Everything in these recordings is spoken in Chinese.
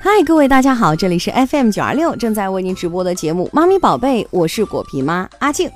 嗨，各位大家好，这里是 FM 九二六正在为您直播的节目《妈咪宝贝》，我是果皮妈阿静。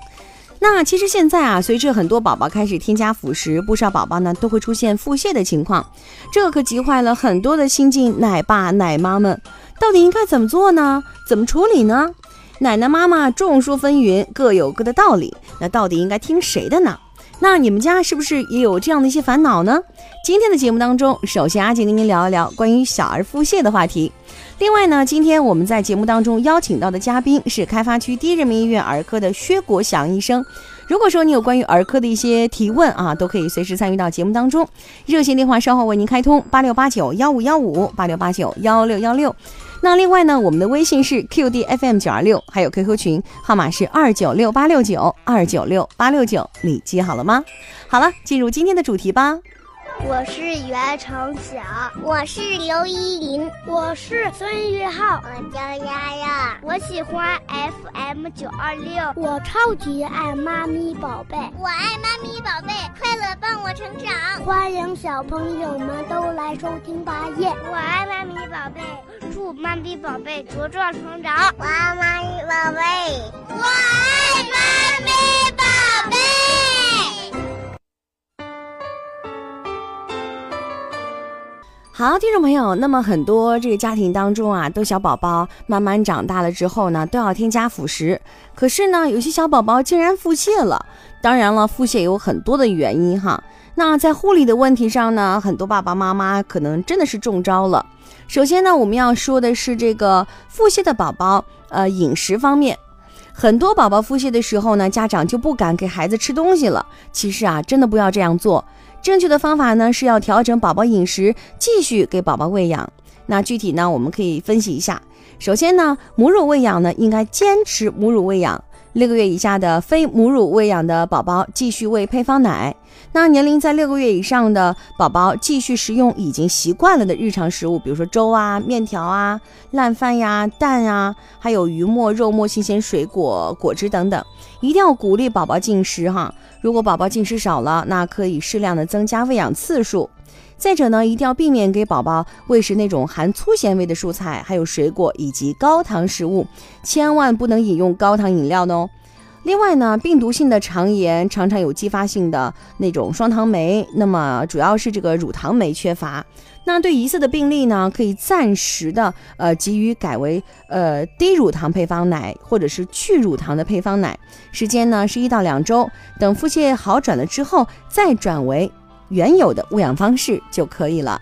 那其实现在啊，随着很多宝宝开始添加辅食，不少宝宝呢都会出现腹泻的情况，这可急坏了很多的新晋奶爸奶妈们。到底应该怎么做呢？怎么处理呢？奶奶妈妈众说纷纭，各有各的道理。那到底应该听谁的呢？那你们家是不是也有这样的一些烦恼呢？今天的节目当中，首先阿静跟您聊一聊关于小儿腹泻的话题。另外呢，今天我们在节目当中邀请到的嘉宾是开发区第一人民医院儿科的薛国祥医生。如果说你有关于儿科的一些提问啊，都可以随时参与到节目当中。热线电话稍后为您开通：八六八九幺五幺五八六八九幺六幺六。那另外呢，我们的微信是 QDFM 九二六，还有 QQ 群号码是二九六八六九二九六八六九，你记好了吗？好了，进入今天的主题吧。我是袁成晓，我是刘依林，我是孙玉浩，我叫丫丫，我喜欢 FM 九二六，我超级爱妈咪宝贝，我爱妈咪宝贝，快乐伴我成长，欢迎小朋友们都来收听吧耶！我爱妈咪宝贝，祝妈咪宝贝茁壮成长，我爱妈咪宝贝，好，听众朋友，那么很多这个家庭当中啊，都小宝宝慢慢长大了之后呢，都要添加辅食。可是呢，有些小宝宝竟然腹泻了。当然了，腹泻有很多的原因哈。那在护理的问题上呢，很多爸爸妈妈可能真的是中招了。首先呢，我们要说的是这个腹泻的宝宝，呃，饮食方面，很多宝宝腹泻的时候呢，家长就不敢给孩子吃东西了。其实啊，真的不要这样做。正确的方法呢是要调整宝宝饮食，继续给宝宝喂养。那具体呢，我们可以分析一下。首先呢，母乳喂养呢应该坚持母乳喂养，六个月以下的非母乳喂养的宝宝继续喂配方奶。那年龄在六个月以上的宝宝继续食用已经习惯了的日常食物，比如说粥啊、面条啊、烂饭呀、蛋啊，还有鱼末、肉末、新鲜水果、果汁等等，一定要鼓励宝宝进食哈。如果宝宝进食少了，那可以适量的增加喂养次数。再者呢，一定要避免给宝宝喂食那种含粗纤维的蔬菜，还有水果以及高糖食物，千万不能饮用高糖饮料哦。另外呢，病毒性的肠炎常常有继发性的那种双糖酶，那么主要是这个乳糖酶缺乏。那对疑似的病例呢，可以暂时的呃给予改为呃低乳糖配方奶或者是去乳糖的配方奶，时间呢是一到两周，等腹泻好转了之后再转为原有的喂养方式就可以了。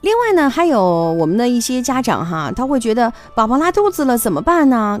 另外呢，还有我们的一些家长哈，他会觉得宝宝拉肚子了怎么办呢？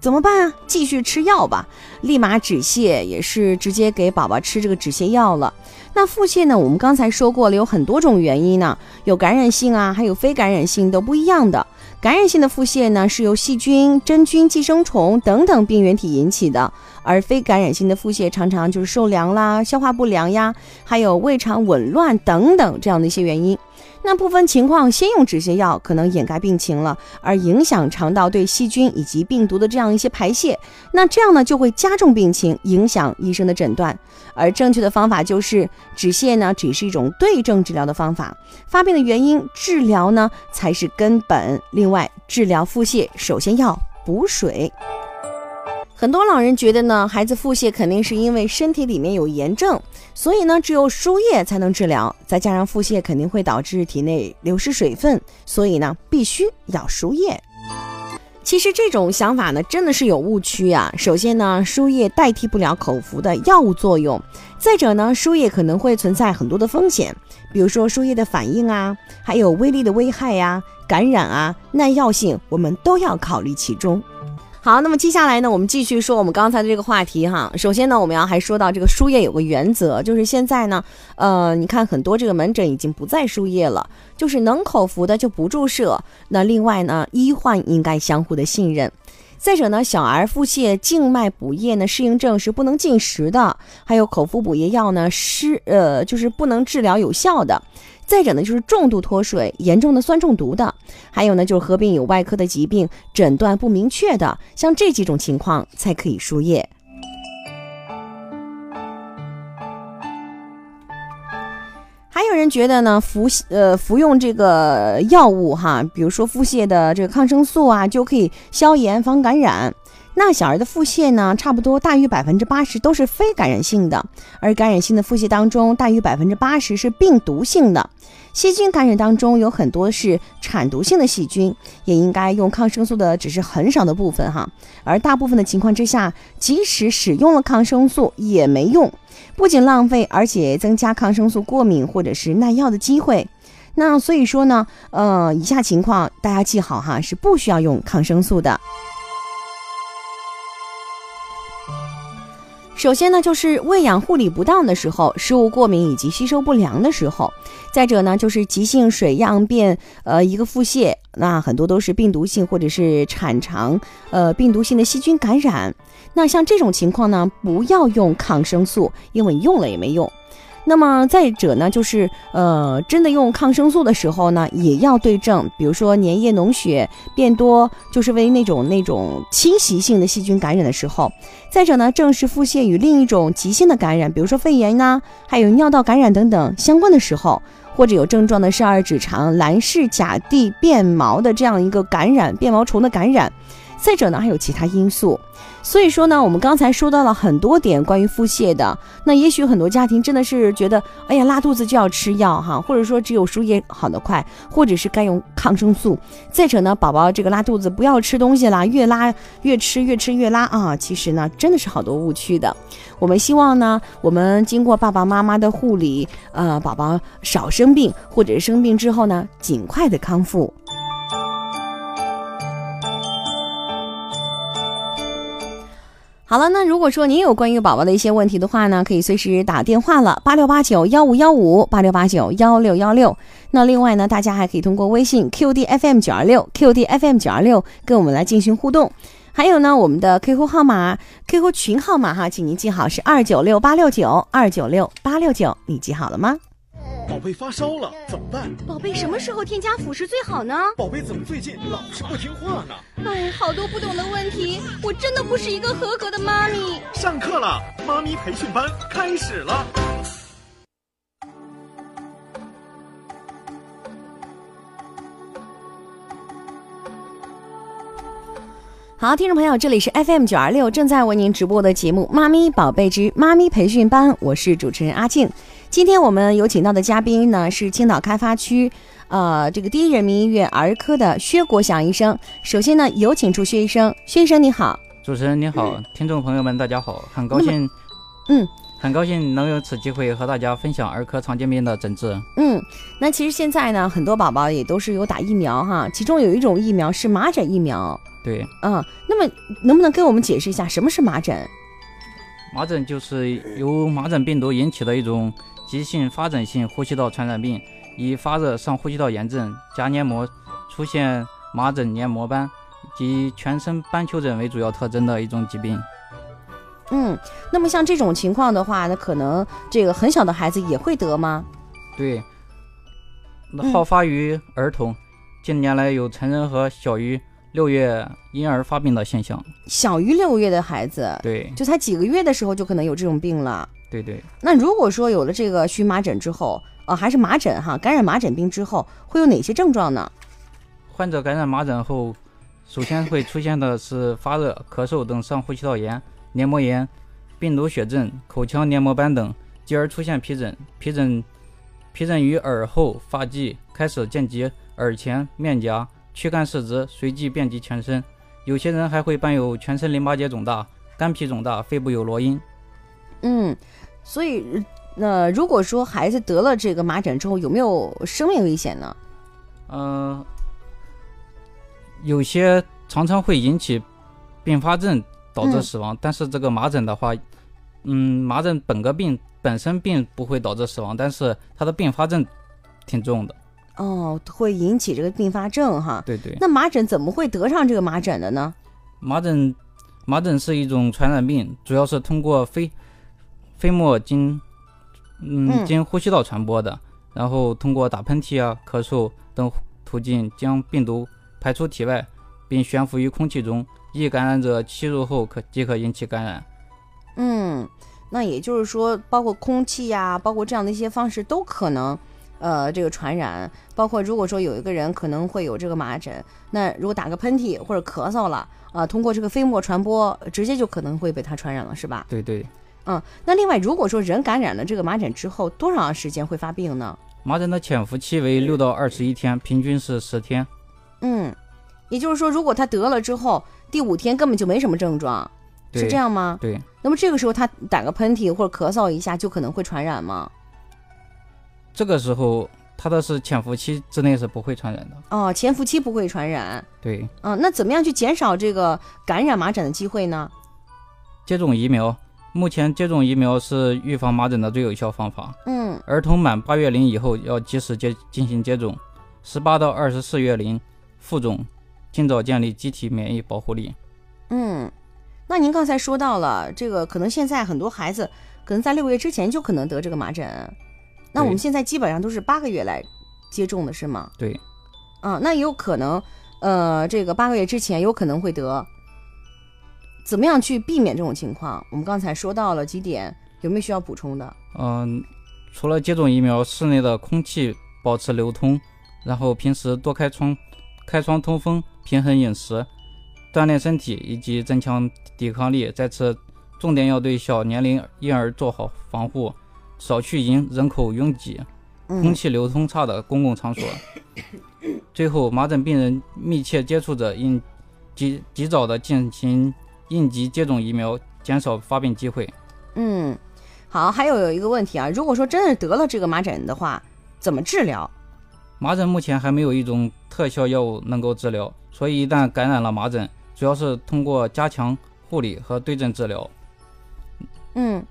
怎么办啊？继续吃药吧，立马止泻，也是直接给宝宝吃这个止泻药了。那腹泻呢？我们刚才说过了，有很多种原因呢，有感染性啊，还有非感染性都不一样的。感染性的腹泻呢，是由细菌、真菌、寄生虫等等病原体引起的，而非感染性的腹泻常常就是受凉啦、消化不良呀，还有胃肠紊乱等等这样的一些原因。那部分情况，先用止泻药可能掩盖病情了，而影响肠道对细菌以及病毒的这样一些排泄，那这样呢就会加重病情，影响医生的诊断。而正确的方法就是止泻呢，只是一种对症治疗的方法，发病的原因治疗呢才是根本。另外，治疗腹泻首先要补水。很多老人觉得呢，孩子腹泻肯定是因为身体里面有炎症，所以呢，只有输液才能治疗。再加上腹泻肯定会导致体内流失水分，所以呢，必须要输液。其实这种想法呢，真的是有误区啊。首先呢，输液代替不了口服的药物作用；再者呢，输液可能会存在很多的风险，比如说输液的反应啊，还有微粒的危害呀、感染啊、耐药性，我们都要考虑其中。好，那么接下来呢，我们继续说我们刚才的这个话题哈。首先呢，我们要还说到这个输液有个原则，就是现在呢，呃，你看很多这个门诊已经不再输液了，就是能口服的就不注射。那另外呢，医患应该相互的信任。再者呢，小儿腹泻静脉补液呢，适应症是不能进食的，还有口服补液药呢，是呃就是不能治疗有效的。再者呢，就是重度脱水、严重的酸中毒的，还有呢，就是合并有外科的疾病、诊断不明确的，像这几种情况才可以输液。还有人觉得呢，服呃服用这个药物哈，比如说腹泻的这个抗生素啊，就可以消炎防感染。那小儿的腹泻呢，差不多大于百分之八十都是非感染性的，而感染性的腹泻当中，大于百分之八十是病毒性的。细菌感染当中有很多是产毒性的细菌，也应该用抗生素的只是很少的部分哈，而大部分的情况之下，即使使用了抗生素也没用，不仅浪费，而且增加抗生素过敏或者是耐药的机会。那所以说呢，呃，以下情况大家记好哈，是不需要用抗生素的。首先呢，就是喂养护理不当的时候，食物过敏以及吸收不良的时候；再者呢，就是急性水样便，呃，一个腹泻，那很多都是病毒性或者是产肠，呃，病毒性的细菌感染。那像这种情况呢，不要用抗生素，因为用了也没用。那么再者呢，就是呃，真的用抗生素的时候呢，也要对症。比如说粘液脓血变多，就是为那种那种侵袭性的细菌感染的时候。再者呢，正是腹泻与另一种急性的感染，比如说肺炎呐，还有尿道感染等等相关的时候，或者有症状的十二指肠蓝氏甲地变毛的这样一个感染，变毛虫的感染。再者呢，还有其他因素，所以说呢，我们刚才说到了很多点关于腹泻的。那也许很多家庭真的是觉得，哎呀，拉肚子就要吃药哈，或者说只有输液好得快，或者是该用抗生素。再者呢，宝宝这个拉肚子不要吃东西啦，越拉越吃，越吃越拉啊。其实呢，真的是好多误区的。我们希望呢，我们经过爸爸妈妈的护理，呃，宝宝少生病，或者生病之后呢，尽快的康复。好了，那如果说您有关于宝宝的一些问题的话呢，可以随时打电话了，八六八九幺五幺五，八六八九幺六幺六。那另外呢，大家还可以通过微信 QDFM 九二六 QDFM 九二六跟我们来进行互动。还有呢，我们的 QQ 号码、QQ 群号码哈，请您记好是二九六八六九二九六八六九，你记好了吗？宝贝发烧了怎么办？宝贝什么时候添加辅食最好呢？宝贝怎么最近老是不听话呢？哎，好多不懂的问题，我真的不是一个合格的妈咪。上课了，妈咪培训班开始了。好，听众朋友，这里是 FM 九二六正在为您直播的节目《妈咪宝贝之妈咪培训班》，我是主持人阿静。今天我们有请到的嘉宾呢是青岛开发区，呃，这个第一人民医院儿科的薛国祥医生。首先呢，有请出薛医生。薛医生你好，主持人你好，听众朋友们大家好，很高兴，嗯，很高兴能有此机会和大家分享儿科常见病的诊治。嗯，那其实现在呢，很多宝宝也都是有打疫苗哈，其中有一种疫苗是麻疹疫苗。对，嗯，那么能不能给我们解释一下什么是麻疹？麻疹就是由麻疹病毒引起的一种急性发展性呼吸道传染病，以发热、上呼吸道炎症、夹黏膜出现麻疹黏膜斑及全身斑丘疹为主要特征的一种疾病。嗯，那么像这种情况的话，那可能这个很小的孩子也会得吗？对，好发于儿童，近年来有成人和小于。六月婴儿发病的现象，小于六月的孩子，对，就才几个月的时候就可能有这种病了。对对。那如果说有了这个荨麻疹之后，呃，还是麻疹哈，感染麻疹病之后会有哪些症状呢？患者感染麻疹后，首先会出现的是发热、咳嗽等上呼吸道炎、黏膜炎、病毒血症、口腔黏膜斑等，继而出现皮疹。皮疹皮疹于耳后发际，开始见及耳前、面颊。躯干四肢随即遍及全身，有些人还会伴有全身淋巴结肿大、肝脾肿大、肺部有罗音。嗯，所以，那如果说孩子得了这个麻疹之后，有没有生命危险呢？嗯，有些常常会引起并发症，导致死亡。但是这个麻疹的话，嗯，麻疹本个病本身并不会导致死亡，但是它的并发症挺重的。哦，会引起这个并发症哈。对对。那麻疹怎么会得上这个麻疹的呢？麻疹，麻疹是一种传染病，主要是通过飞飞沫经嗯嗯经呼吸道传播的，然后通过打喷嚏啊、咳嗽等途径将病毒排出体外，并悬浮于空气中，易感染者吸入后可即可引起感染。嗯，那也就是说，包括空气呀、包括这样的一些方式都可能，呃，这个传染。包括如果说有一个人可能会有这个麻疹，那如果打个喷嚏或者咳嗽了，啊、通过这个飞沫传播，直接就可能会被它传染了，是吧？对对，嗯，那另外，如果说人感染了这个麻疹之后，多长时间会发病呢？麻疹的潜伏期为六到二十一天，平均是十天。嗯，也就是说，如果他得了之后，第五天根本就没什么症状，是这样吗？对，那么这个时候他打个喷嚏或者咳嗽一下，就可能会传染吗？这个时候它的是潜伏期之内是不会传染的。哦，潜伏期不会传染。对，嗯，那怎么样去减少这个感染麻疹的机会呢？接种疫苗，目前接种疫苗是预防麻疹的最有效方法。嗯儿童满八月龄以后要及时接进行接种，十八到二十四月龄副种，尽早建立机体免疫保护力。嗯，那您刚才说到了这个，可能现在很多孩子可能在六个月之前就可能得这个麻疹，那我们现在基本上都是八个月来接种的是吗？对，啊，那也有可能，呃，这个八个月之前有可能会得。怎么样去避免这种情况？我们刚才说到了几点，有没有需要补充的？嗯、除了接种疫苗，室内的空气保持流通，然后平时多开窗，开窗通风，平衡饮食，锻炼身体以及增强抵抗力。再次，重点要对小年龄婴儿做好防护，少去人人口拥挤、空嗯气流通差的公共场所。最后，麻疹病人密切接触者应及及早的进行应急接种疫苗，减少发病机会。嗯，好，还有有一个问题啊，如果说真的得了这个麻疹的话，怎么治疗？麻疹目前还没有一种特效药物能够治疗，所以一旦感染了麻疹，主要是通过加强护理和对症治疗，嗯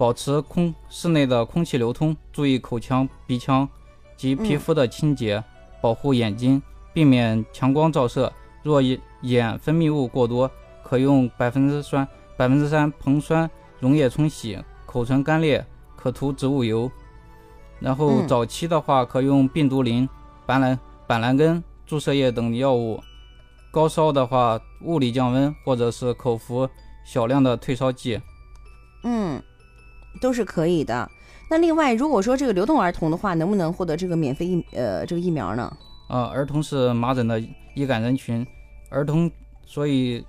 保持空室内的空气流通，注意口腔、鼻腔及皮肤的清洁，保护眼睛，避免强光照射。若眼眼分泌物过多，可用百分之酸百分之三硼酸溶液冲洗；口唇干裂，可涂植物油。然后嗯早期的话，可用病毒灵、板蓝板蓝根、注射液等药物；高烧的话，物理降温或者是口服小量的退烧剂。嗯，都是可以的。那另外，如果说这个流动儿童的话，能不能获得这个免费疫呃这个疫苗呢？啊，儿童是麻疹的易感人群，儿童所以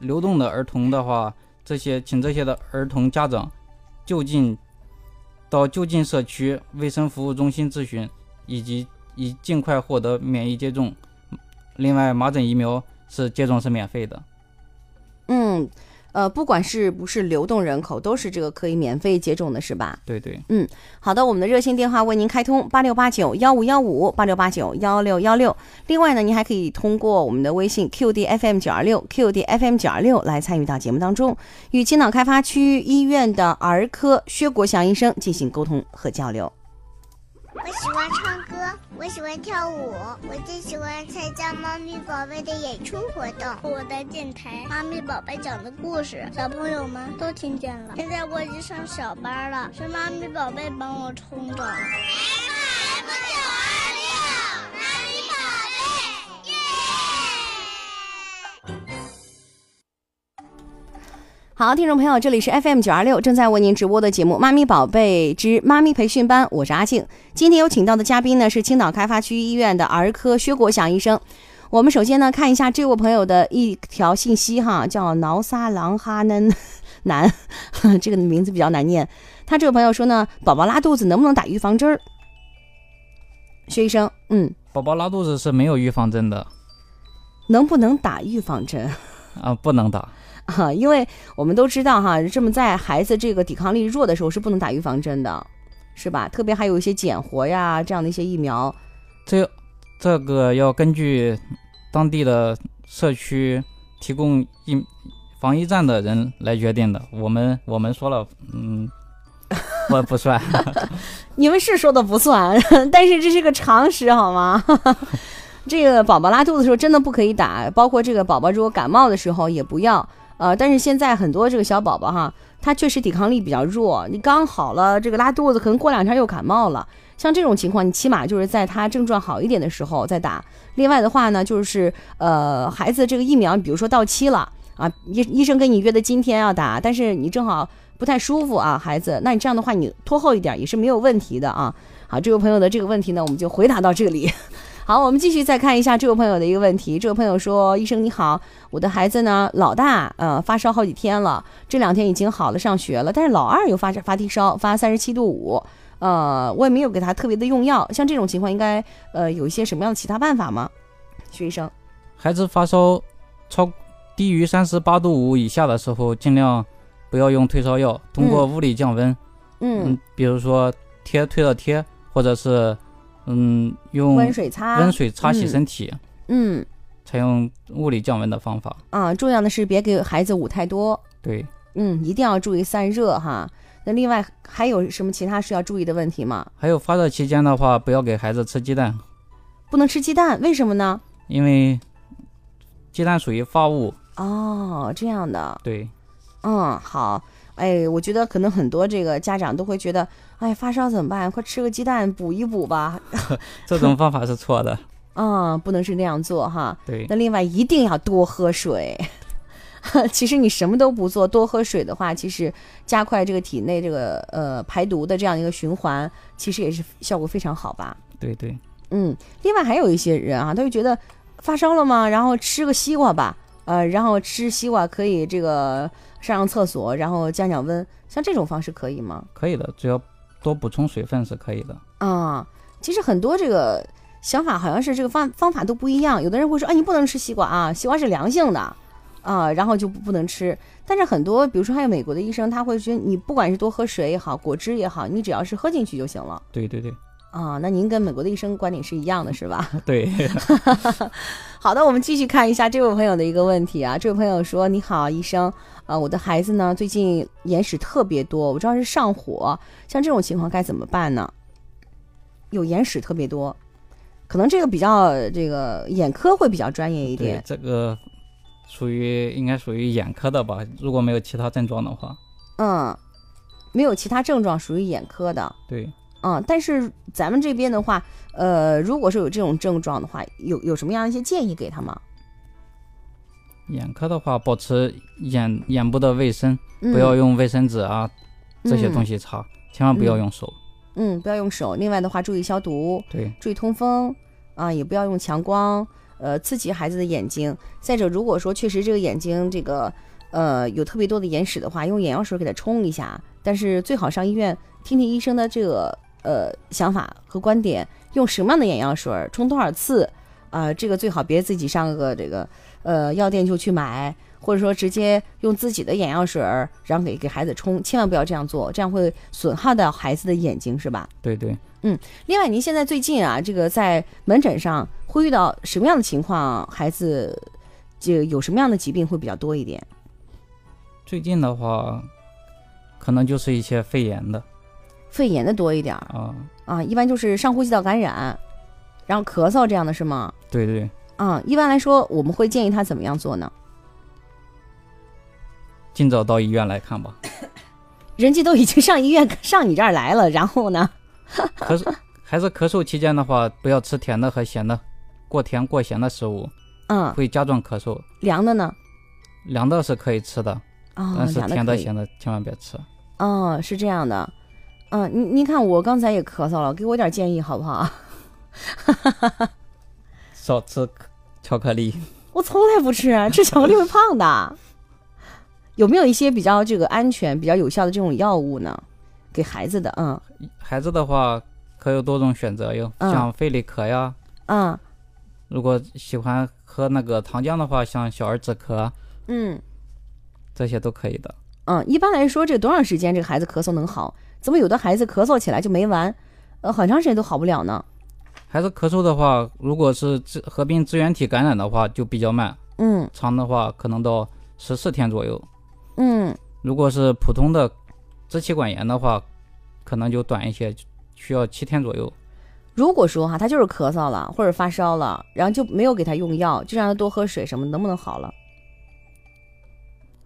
流动的儿童的话，这些请这些的儿童家长就近到就近社区卫生服务中心咨询，以及以尽快获得免疫接种。另外，麻疹疫苗是接种是免费的。嗯，呃，不管是不是流动人口，都是这个可以免费接种的，是吧？对对，嗯好的，我们的热线电话为您开通八六八九幺五幺五八六八九幺六幺六。另外呢，您还可以通过我们的微信 QDFM 九二六 QDFM 九二六来参与到节目当中，与青岛开发区医院的儿科薛国祥医生进行沟通和交流。我喜欢唱歌，我喜欢跳舞，我最喜欢参加猫咪宝贝的演出活动。我的电台，妈咪宝贝讲的故事，小朋友们都听见了。现在我已经上小班了，是妈咪宝贝帮我冲的。FM 九二好，听众朋友，这里是 FM 九二六正在为您直播的节目《妈咪宝贝之妈咪培训班》，我是阿静。今天有请到的嘉宾呢是青岛开发区医院的儿科薛国祥医生。我们首先呢看一下这位朋友的一条信息哈，叫挠撒狼哈嫩 男，这个名字比较难念。他这位朋友说呢，宝宝拉肚子能不能打预防针儿？薛医生，嗯，宝宝拉肚子是没有预防针的能不能打预防针？啊，不能打。啊，因为我们都知道哈，这么在孩子这个抵抗力弱的时候是不能打预防针的，是吧？特别还有一些减活呀这样的一些疫苗，这这个要根据当地的社区提供疫防疫站的人来决定的。我们我们说了，嗯，我不算。你们是说的不算，但是这是个常识好吗？这个宝宝拉肚子的时候真的不可以打，包括这个宝宝如果感冒的时候也不要。呃，但是现在很多这个小宝宝哈，他确实抵抗力比较弱，你刚好了这个拉肚子，可能过两天又感冒了。像这种情况，你起码就是在他症状好一点的时候再打。另外的话呢，就是呃，孩子这个疫苗，比如说到期了啊，医医生跟你约的今天要打，但是你正好不太舒服啊，孩子，那你这样的话你拖后一点也是没有问题的啊。好，这位朋友的这个问题呢，我们就回答到这里。好，我们继续再看一下这位朋友的一个问题。这位朋友说：“医生你好，我的孩子呢，老大呃发烧好几天了，这两天已经好了，上学了，但是老二又发发低烧，发三十七度五，呃，我也没有给他特别的用药。像这种情况，应该呃有一些什么样的其他办法吗？”徐医生，孩子发烧超低于三十八度五以下的时候，尽量不要用退烧药，通过物理降温，嗯，比如说贴退热贴，或者是。嗯，用温水擦温水擦洗身体。嗯，采用物理降温的方法。啊，重要的是别给孩子捂太多。对，嗯，一定要注意散热哈。那另外还有什么其他需要注意的问题吗？还有发热期间的话，不要给孩子吃鸡蛋。不能吃鸡蛋，为什么呢？因为鸡蛋属于发物。哦，这样的。对。嗯，好。哎，我觉得可能很多这个家长都会觉得，哎，发烧怎么办？快吃个鸡蛋补一补吧。这种方法是错的。嗯，不能是那样做哈。对。那另外一定要多喝水。其实你什么都不做，多喝水的话，其实加快这个体内这个呃排毒的这样一个循环，其实也是效果非常好吧。对对。嗯，另外还有一些人啊，他就觉得发烧了吗？然后吃个西瓜吧，呃，然后吃西瓜可以这个。上上厕所，然后降降温，像这种方式可以吗？可以的，只要多补充水分是可以的。啊，其实很多这个想法好像是这个方方法都不一样。有的人会说，哎，你不能吃西瓜啊，西瓜是凉性的，啊，然后就不能吃。但是很多，比如说还有美国的医生，他会觉得你不管是多喝水也好，果汁也好，你只要是喝进去就行了。对对对。啊，那您跟美国的医生观点是一样的，是吧？对。好的，我们继续看一下这位朋友的一个问题啊。这位朋友说：“你好，医生，啊，我的孩子呢最近眼屎特别多，我知道是上火，像这种情况该怎么办呢？有眼屎特别多，可能这个比较这个眼科会比较专业一点。这个属于应该属于眼科的吧？如果没有其他症状的话，嗯，没有其他症状属于眼科的。对。”嗯，但是咱们这边的话，呃，如果说有这种症状的话，有有什么样的一些建议给他吗？眼科的话，保持眼眼部的卫生，不要用卫生纸啊这些东西擦，千万不要用手。嗯，不要用手。另外的话，注意消毒，对，注意通风啊，也不要用强光，呃，刺激孩子的眼睛。再者，如果说确实这个眼睛这个呃有特别多的眼屎的话，用眼药水给它冲一下，但是最好上医院听听医生的这个。呃，想法和观点，用什么样的眼药水冲多少次？啊，这个最好别自己上个这个呃药店就去买，或者说直接用自己的眼药水，然后给给孩子冲，千万不要这样做，这样会损害到孩子的眼睛，是吧？对对，嗯。另外，您现在最近啊，这个在门诊上会遇到什么样的情况？孩子就有什么样的疾病会比较多一点？最近的话，可能就是一些肺炎的。肺炎的多一点啊啊，一般就是上呼吸道感染，然后咳嗽这样的是吗？对对。啊，一般来说我们会建议他怎么样做呢？尽早到医院来看吧。人家都已经上医院上你这儿来了，然后呢？咳嗽还是咳嗽期间的话，不要吃甜的和咸的，过甜过咸的食物，嗯，会加重咳嗽。凉的呢？凉的是可以吃的，但是甜的咸的千万别吃。哦，是这样的。嗯，您您看我刚才也咳嗽了，给我点建议好不好？少吃巧克力。我从来不吃，吃巧克力会胖的。有没有一些比较这个安全、比较有效的这种药物呢？给孩子的，嗯，孩子的话可有多种选择哟，像肺利可呀，嗯，如果喜欢喝那个糖浆的话，像小儿止咳，嗯，这些都可以的。嗯，一般来说，这多长时间这个孩子咳嗽能好？怎么有的孩子咳嗽起来就没完，呃，很长时间都好不了呢？孩子咳嗽的话，如果是支合并支原体感染的话，就比较慢。嗯，长的话可能到十四天左右。嗯，如果是普通的支气管炎的话，可能就短一些，需要七天左右。如果说哈，他就是咳嗽了或者发烧了，然后就没有给他用药，就让他多喝水什么，能不能好了？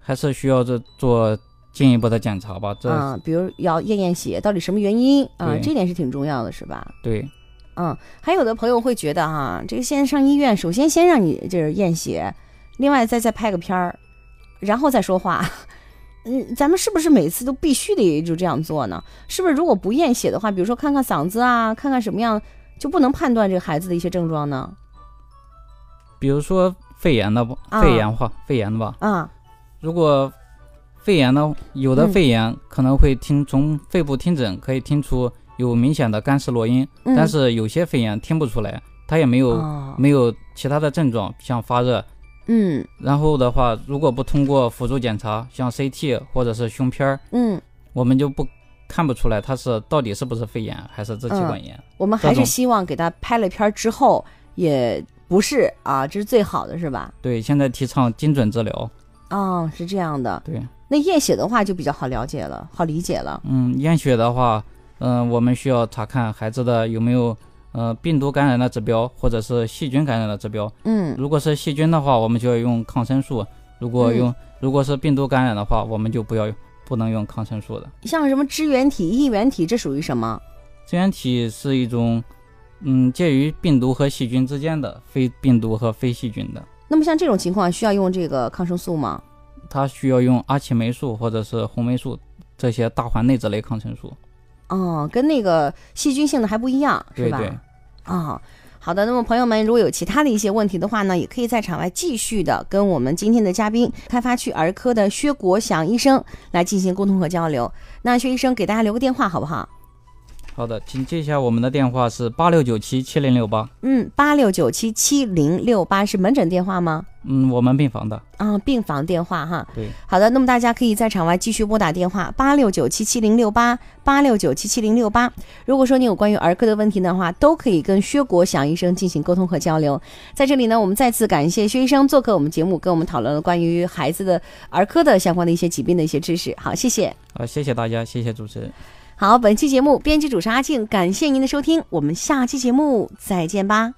还是需要这做进一步的检查吧。这、啊，比如要验验血，到底什么原因啊？对这点是挺重要的，是吧？对嗯，还有的朋友会觉得哈，这个先上医院，首先先让你就是验血，另外再再拍个片儿，然后再说话。嗯，咱们是不是每次都必须得就这样做呢？是不是如果不验血的话，比如说看看嗓子啊，看看什么样，就不能判断这个孩子的一些症状呢？比如说肺炎的不啊肺炎化肺炎的吧，啊，如果肺炎呢，有的嗯肺炎可能会听从肺部听诊可以听出有明显的干湿落音，嗯但是有些肺炎听不出来，它也没有、哦没有其他的症状，像发热。嗯然后的话，如果不通过辅助检查，像 CT 或者是胸片儿，嗯，我们就不看不出来它是到底是不是肺炎还是支气管炎。我们还是希望给他拍了片儿之后，也不是啊，这是最好的，是吧？对，现在提倡精准治疗。哦，是这样的。对，那验血的话就比较好了解了，好理解了。嗯，验血的话，嗯、我们需要查看孩子的有没有呃病毒感染的指标，或者是细菌感染的指标。嗯如果是细菌的话，我们就要用抗生素；如果用、如果是病毒感染的话，我们就不要不能用抗生素的。像什么支原体、衣原体，这属于什么？支原体是一种嗯介于病毒和细菌之间的非病毒和非细菌的，那么像这种情况需要用这个抗生素吗？它需要用阿奇霉素或者是红霉素这些大环内酯类抗生素。哦，跟那个细菌性的还不一样，是吧？对对。啊、好的。那么朋友们，如果有其他的一些问题的话呢，也可以在场外继续的跟我们今天的嘉宾，开发区儿科的薛国祥医生来进行沟通和交流。那薛医生给大家留个电话好不好？好的，请记一下我们的电话是八六九七七零六八，嗯，八六九七七零六八是门诊电话吗？嗯，我们病房的。啊，病房电话哈。对，好的，那么大家可以在场外继续拨打电话八六九七七零六八八六九七七零六八。如果说你有关于儿科的问题的话，都可以跟薛国祥医生进行沟通和交流。在这里呢，我们再次感谢薛医生做客我们节目，跟我们讨论了关于孩子的儿科的相关的一些疾病的一些知识。好，谢谢。好，谢谢大家，谢谢主持人。好，本期节目编辑主持阿静，感谢您的收听，我们下期节目再见吧。